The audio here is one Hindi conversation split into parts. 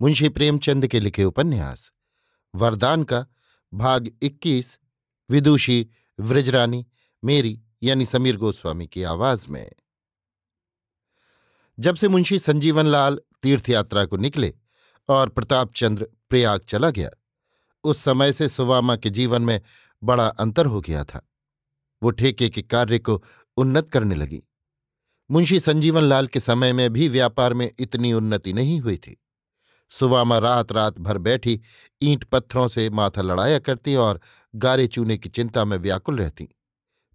मुंशी प्रेमचंद के लिखे उपन्यास। वरदान का भाग 21 विदुषी व्रजरानी, मेरी यानी समीर गोस्वामी की आवाज़ में। जब से मुंशी संजीवन लाल तीर्थयात्रा को निकले और प्रताप चंद्र प्रयाग चला गया, उस समय से सुवामा के जीवन में बड़ा अंतर हो गया था। वो ठेके के कार्य को उन्नत करने लगी। मुंशी संजीवन लाल के समय में भी व्यापार में इतनी उन्नति नहीं हुई थी। सुवामा रात रात भर बैठी ईंट पत्थरों से माथा लड़ाया करती और गारे चूने की चिंता में व्याकुल रहती।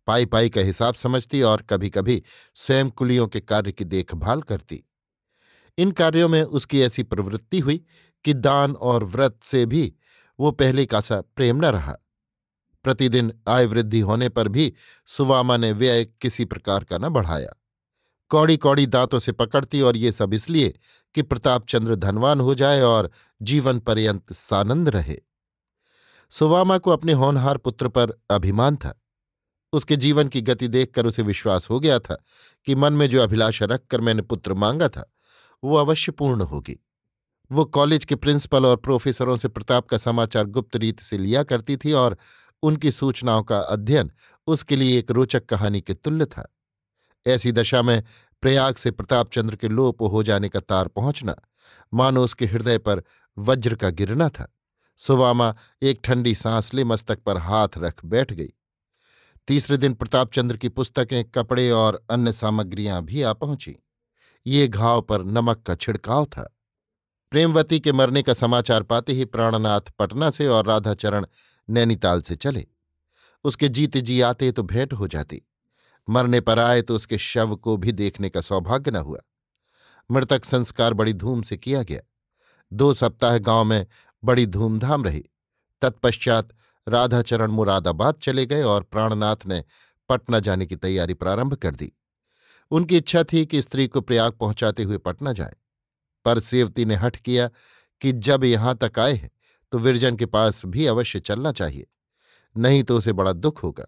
पाई पाई का हिसाब समझती और कभी कभी स्वयं कुलियों के कार्य की देखभाल करती। इन कार्यों में उसकी ऐसी प्रवृत्ति हुई कि दान और व्रत से भी वो पहले का सा प्रेम न रहा। प्रतिदिन आय वृद्धि होने पर भी सुवामा ने व्यय किसी प्रकार का न बढ़ाया। कौड़ी कौड़ी दांतों से पकड़ती और ये सब इसलिए कि प्रताप चंद्र धनवान हो जाए और जीवन पर्यंत सानंद रहे। सुवामा को अपने होनहार पुत्र पर अभिमान था। उसके जीवन की गति देखकर उसे विश्वास हो गया था कि मन में जो अभिलाषा रखकर मैंने पुत्र मांगा था, वो अवश्य पूर्ण होगी। वो कॉलेज के प्रिंसिपल और प्रोफेसरों से प्रताप का समाचार गुप्त रीति से लिया करती थी और उनकी सूचनाओं का अध्ययन उसके लिए एक रोचक कहानी के तुल्य था। ऐसी दशा में प्रयाग से प्रतापचंद्र के लोप हो जाने का तार पहुँचना, मानो उसके हृदय पर वज्र का गिरना था। सुवामा एक ठंडी सांस ले मस्तक पर हाथ रख बैठ गई। तीसरे दिन प्रतापचंद्र की पुस्तकें, कपड़े और अन्य सामग्रियाँ भी आ पहुँची। ये घाव पर नमक का छिड़काव था। प्रेमवती के मरने का समाचार पाते ही प्राणनाथ पटना से और राधाचरण नैनीताल से चले। उसके जीते जी आते तो भेंट हो जाती। मरने पर आए तो उसके शव को भी देखने का सौभाग्य न हुआ। मृतक संस्कार बड़ी धूम से किया गया। दो सप्ताह गाँव में बड़ी धूमधाम रही। तत्पश्चात राधाचरण मुरादाबाद चले गए और प्राणनाथ ने पटना जाने की तैयारी प्रारंभ कर दी। उनकी इच्छा थी कि स्त्री को प्रयाग पहुंचाते हुए पटना जाए, पर सेवती ने हठ किया कि जब यहाँ तक आए हैं तो विरजन के पास भी अवश्य चलना चाहिए, नहीं तो उसे बड़ा दुख होगा।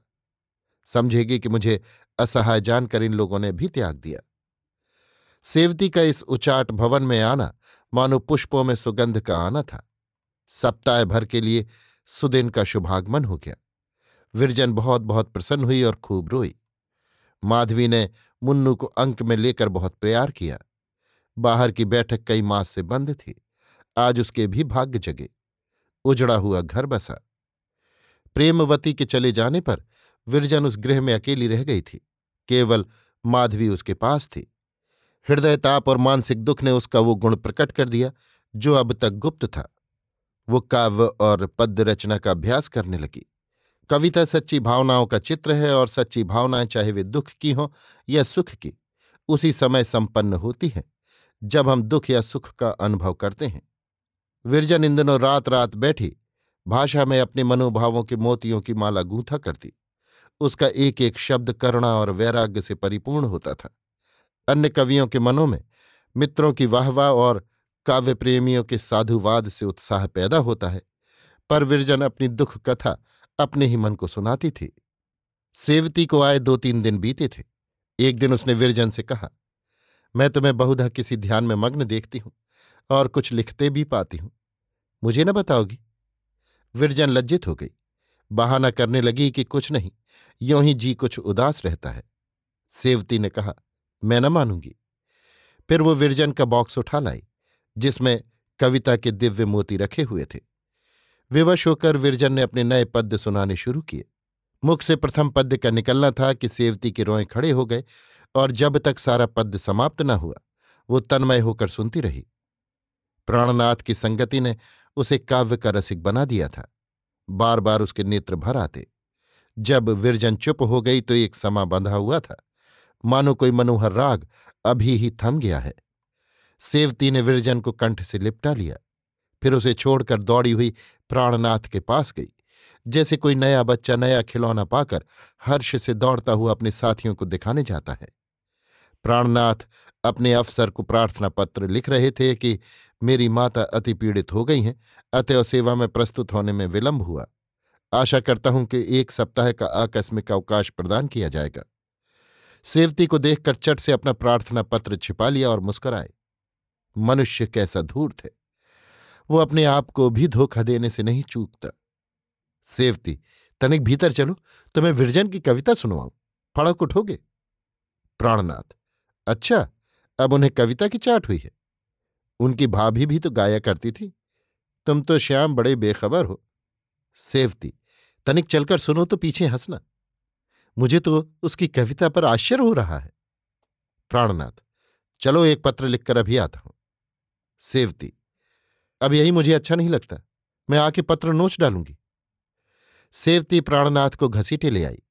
समझेगी कि मुझे असहाय जानकर इन लोगों ने भी त्याग दिया। सेवती का इस उचाट भवन में आना मानो पुष्पों में सुगंध का आना था। सप्ताह भर के लिए सुदिन का शुभागमन हो गया। विरजन बहुत बहुत प्रसन्न हुई और खूब रोई। माधवी ने मुन्नू को अंक में लेकर बहुत प्यार किया। बाहर की बैठक कई मास से बंद थी। आज उसके भी भाग्य जगे। उजड़ा हुआ घर बसा। प्रेमवती के चले जाने पर विरजन उस गृह में अकेली रह गई थी। केवल माधवी उसके पास थी। हृदय ताप और मानसिक दुख ने उसका वो गुण प्रकट कर दिया, जो अब तक गुप्त था। वो काव्य और पद्य रचना का अभ्यास करने लगी। कविता सच्ची भावनाओं का चित्र है और सच्ची भावनाएँ चाहे वे दुख की हों या सुख की, उसी समय संपन्न होती हैं, जब हम दुख या सुख का अनुभव करते हैं। विरजन इन दिनों रात रात बैठी, भाषा में अपने मनोभावों के मोतियों की माला गूंथा करती। उसका एक एक शब्द करुणा और वैराग्य से परिपूर्ण होता था। अन्य कवियों के मनों में मित्रों की वाहवाह और काव्य प्रेमियों के साधुवाद से उत्साह पैदा होता है, पर विरजन अपनी दुख कथा अपने ही मन को सुनाती थी। सेवती को आए दो तीन दिन बीते थे। एक दिन उसने विरजन से कहा, मैं तुम्हें बहुधा किसी ध्यान में मग्न देखती हूँ और कुछ लिखते भी पाती हूँ। मुझे न बताओगी? विरजन लज्जित हो गई। बहाना करने लगी कि कुछ नहीं यों ही जी कुछ उदास रहता है। सेवती ने कहा, मैं न मानूँगी। फिर वो विरजन का बॉक्स उठा लाई जिसमें कविता के दिव्य मोती रखे हुए थे। विवश होकर विरजन ने अपने नए पद्य सुनाने शुरू किए। मुख से प्रथम पद्य का निकलना था कि सेवती के रोए खड़े हो गए और जब तक सारा पद्य समाप्त न हुआ, वो तन्मय होकर सुनती रही। प्राणनाथ की संगति ने उसे काव्य का रसिक बना दिया था। बार बार उसके नेत्र भर आते। जब विरजन चुप हो गई तो एक समा बंधा हुआ था। मानो कोई मनोहर राग अभी ही थम गया है। सेवती ने विरजन को कंठ से लिपटा लिया। फिर उसे छोड़कर दौड़ी हुई प्राणनाथ के पास गई। जैसे कोई नया बच्चा नया खिलौना पाकर हर्ष से दौड़ता हुआ अपने साथियों को दिखाने जाता है। प्राणनाथ अपने अफसर को प्रार्थना पत्र लिख रहे थे कि मेरी माता अति पीड़ित हो गई हैं, अतएव सेवा में प्रस्तुत होने में विलंब हुआ। आशा करता हूँ कि एक सप्ताह का आकस्मिक अवकाश प्रदान किया जाएगा। सेवती को देखकर चट से अपना प्रार्थना पत्र छिपा लिया और मुस्कराए। मनुष्य कैसा धूर्त है। वो अपने आप को भी धोखा देने से नहीं चूकता। सेवती, तनिक भीतर चलो तो विरजन की कविता सुनवाऊं। फड़क उठोगे? प्राणनाथ अच्छा अब उन्हें कविता की चाट हुई है। उनकी भाभी भी तो गाया करती थी। तुम तो श्याम बड़े बेखबर हो। सेवती तनिक चलकर सुनो तो पीछे हंसना। मुझे तो उसकी कविता पर आश्चर्य हो रहा है। प्राणनाथ, चलो एक पत्र लिखकर अभी आता हूँ। सेवती, अब यही मुझे अच्छा नहीं लगता। मैं आके पत्र नोच डालूँगी। सेवती प्राणनाथ को घसीटे ले आई।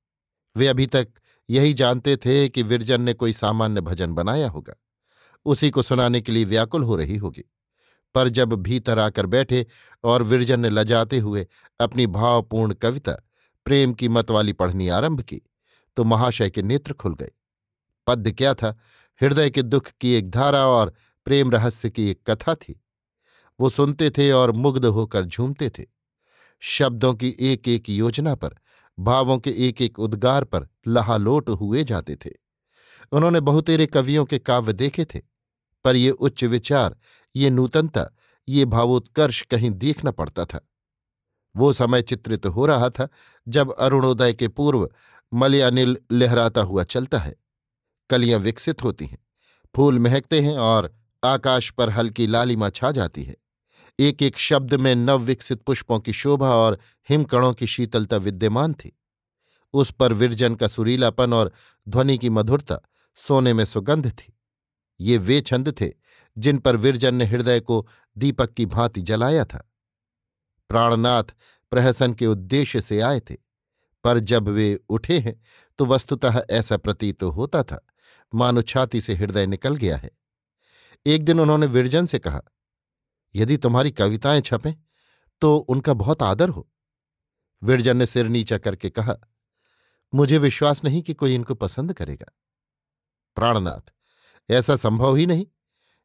वे अभी तक यही जानते थे कि विरजन ने कोई सामान्य भजन बनाया होगा। उसी को सुनाने के लिए व्याकुल हो रही होगी। पर जब भीतर आकर बैठे और विरजन ने लजाते हुए अपनी भावपूर्ण कविता, प्रेम की मतवाली पढ़नी आरंभ की तो महाशय के नेत्र खुल गए। पद्य क्या था? हृदय के दुख की एक धारा और प्रेम रहस्य की एक कथा थी। वो सुनते थे और मुग्ध होकर झूमते थे। शब्दों की एक एक योजना पर, भावों के एक एक उद्गार पर लहालोट हुए जाते थे। उन्होंने बहुतेरे कवियों के काव्य देखे थे। पर ये उच्च विचार, ये नूतनता, ये भावोत्कर्ष कहीं देखना पड़ता था। वो समय चित्रित हो रहा था जब अरुणोदय के पूर्व मलयानिल लहराता हुआ चलता है। कलियाँ विकसित होती हैं, फूल महकते हैं और आकाश पर हल्की लालिमा छा जाती है। एक एक शब्द में नवविकसित पुष्पों की शोभा और हिमकणों की शीतलता विद्यमान थी। उस पर विरजन का सुरीलापन और ध्वनि की मधुरता सोने में सुगंध थी। ये वे छंद थे जिन पर विरजन ने हृदय को दीपक की भांति जलाया था। प्राणनाथ प्रहसन के उद्देश्य से आए थे, पर जब वे उठे हैं तो वस्तुतः ऐसा प्रतीत तो होता था, मानो छाती से हृदय निकल गया है। एक दिन उन्होंने विरजन से कहा, यदि तुम्हारी कविताएँ छपें तो उनका बहुत आदर हो। विरजन ने सिर नीचा करके कहा, मुझे विश्वास नहीं कि कोई इनको पसंद करेगा। प्राणनाथ ऐसा संभव ही नहीं।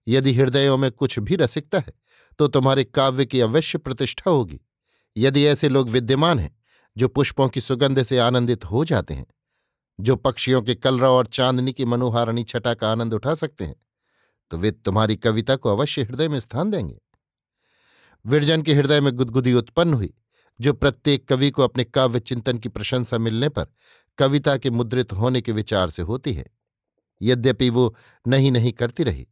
यदि हृदयों में कुछ भी रसिकता है तो तुम्हारे काव्य की अवश्य प्रतिष्ठा होगी। यदि ऐसे लोग विद्यमान हैं, जो पुष्पों की सुगंध से आनंदित हो जाते हैं, जो पक्षियों के कलरव और चांदनी की मनोहारणी छटा का आनंद उठा सकते हैं तो वे तुम्हारी कविता को अवश्य हृदय में स्थान देंगे। विरजन के हृदय में गुदगुदी उत्पन्न हुई, जो प्रत्येक कवि को अपने काव्य चिंतन की प्रशंसा मिलने पर कविता के मुद्रित होने के विचार से होती है। यद्यपि वो नहीं नहीं करती रही,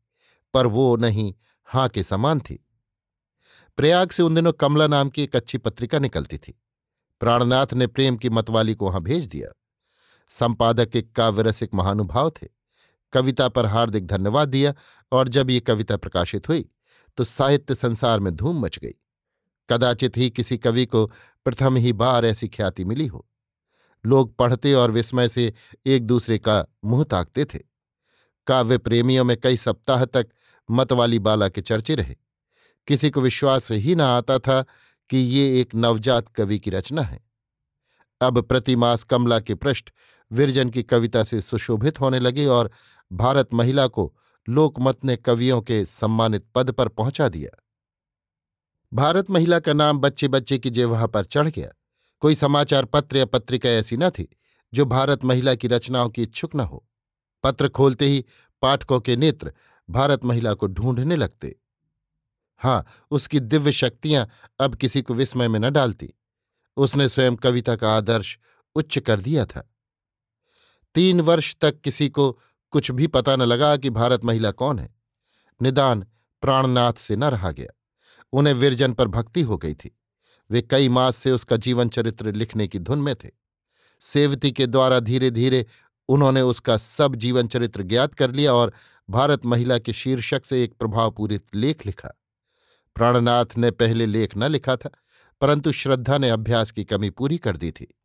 पर वो नहीं हाँ के समान थी। प्रयाग से उन दिनों कमला नाम की एक अच्छी पत्रिका निकलती थी। प्राणनाथ ने प्रेम की मतवाली को वहाँ भेज दिया। संपादक एक काव्यरसिक महानुभाव थे। कविता पर हार्दिक धन्यवाद दिया और जब ये कविता प्रकाशित हुई तो साहित्य संसार में धूम मच गई। कदाचित ही किसी कवि को प्रथम ही बार ऐसी ख्याति मिली हो। लोग पढ़ते और विस्मय से एक दूसरे का मुँह ताकते थे। काव्य प्रेमियों में कई सप्ताह तक मतवाली बाला के चर्चे रहे। किसी को विश्वास ही न आता था कि ये एक नवजात कवि की रचना है। अब प्रतिमास कमला के पृष्ठ विरजन की कविता से सुशोभित होने लगे और भारत महिला को लोकमत ने कवियों के सम्मानित पद पर पहुँचा दिया। भारत महिला का नाम बच्चे बच्चे की जेवहा पर चढ़ गया। कोई समाचार पत्र या पत्रिका ऐसी न थी, जो भारत महिला की रचनाओं की इच्छुक न हो। पत्र खोलते ही पाठकों के नेत्र भारत महिला को ढूँढने लगते। हाँ उसकी दिव्य शक्तियाँ अब किसी को विस्मय में न डालती। उसने स्वयं कविता का आदर्श उच्च कर दिया था। तीन वर्ष तक किसी को कुछ भी पता न लगा कि भारत महिला कौन है। निदान प्राणनाथ से न रहा गया। उन्हें विरजन पर भक्ति हो गई थी। वे कई मास से उसका जीवन चरित्र लिखने की धुन में थे। सेवती के द्वारा धीरे धीरे उन्होंने उसका सब जीवन चरित्र ज्ञात कर लिया और भारत महिला के शीर्षक से एक प्रभावपूरित लेख लिखा। प्राणनाथ ने पहले लेख न लिखा था, परंतु श्रद्धा ने अभ्यास की कमी पूरी कर दी थी।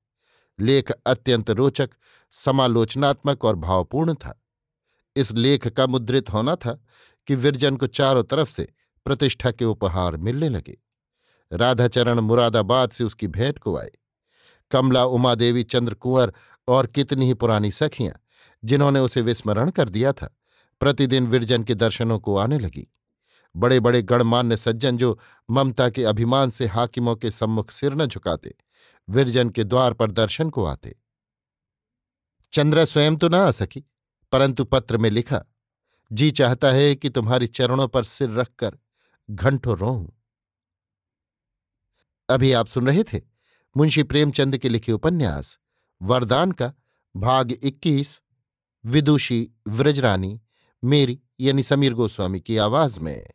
लेख अत्यंत रोचक, समालोचनात्मक और भावपूर्ण था। इस लेख का मुद्रित होना था कि विरजन को चारों तरफ़ से प्रतिष्ठा के उपहार मिलने लगे। राधाचरण मुरादाबाद से उसकी भेंट को आए। कमला उमादेवी चंद्र कुंवर और कितनी ही पुरानी सखियाँ, जिन्होंने उसे विस्मरण कर दिया था, प्रतिदिन विरजन के दर्शनों को आने लगी। बड़े बड़े गणमान्य सज्जन जो ममता के अभिमान से हाकिमों के सम्मुख सिर न झुकाते, विरजन के द्वार पर दर्शन को आते। चंद्रा स्वयं तो न आ सकी, परंतु पत्र में लिखा, जी चाहता है कि तुम्हारी चरणों पर सिर रखकर घंटों रोऊं। अभी आप सुन रहे थे मुंशी प्रेमचंद के लिखे उपन्यास वरदान का भाग 21 विदुषी व्रजरानी मेरी यानी समीर गोस्वामी की आवाज़ में।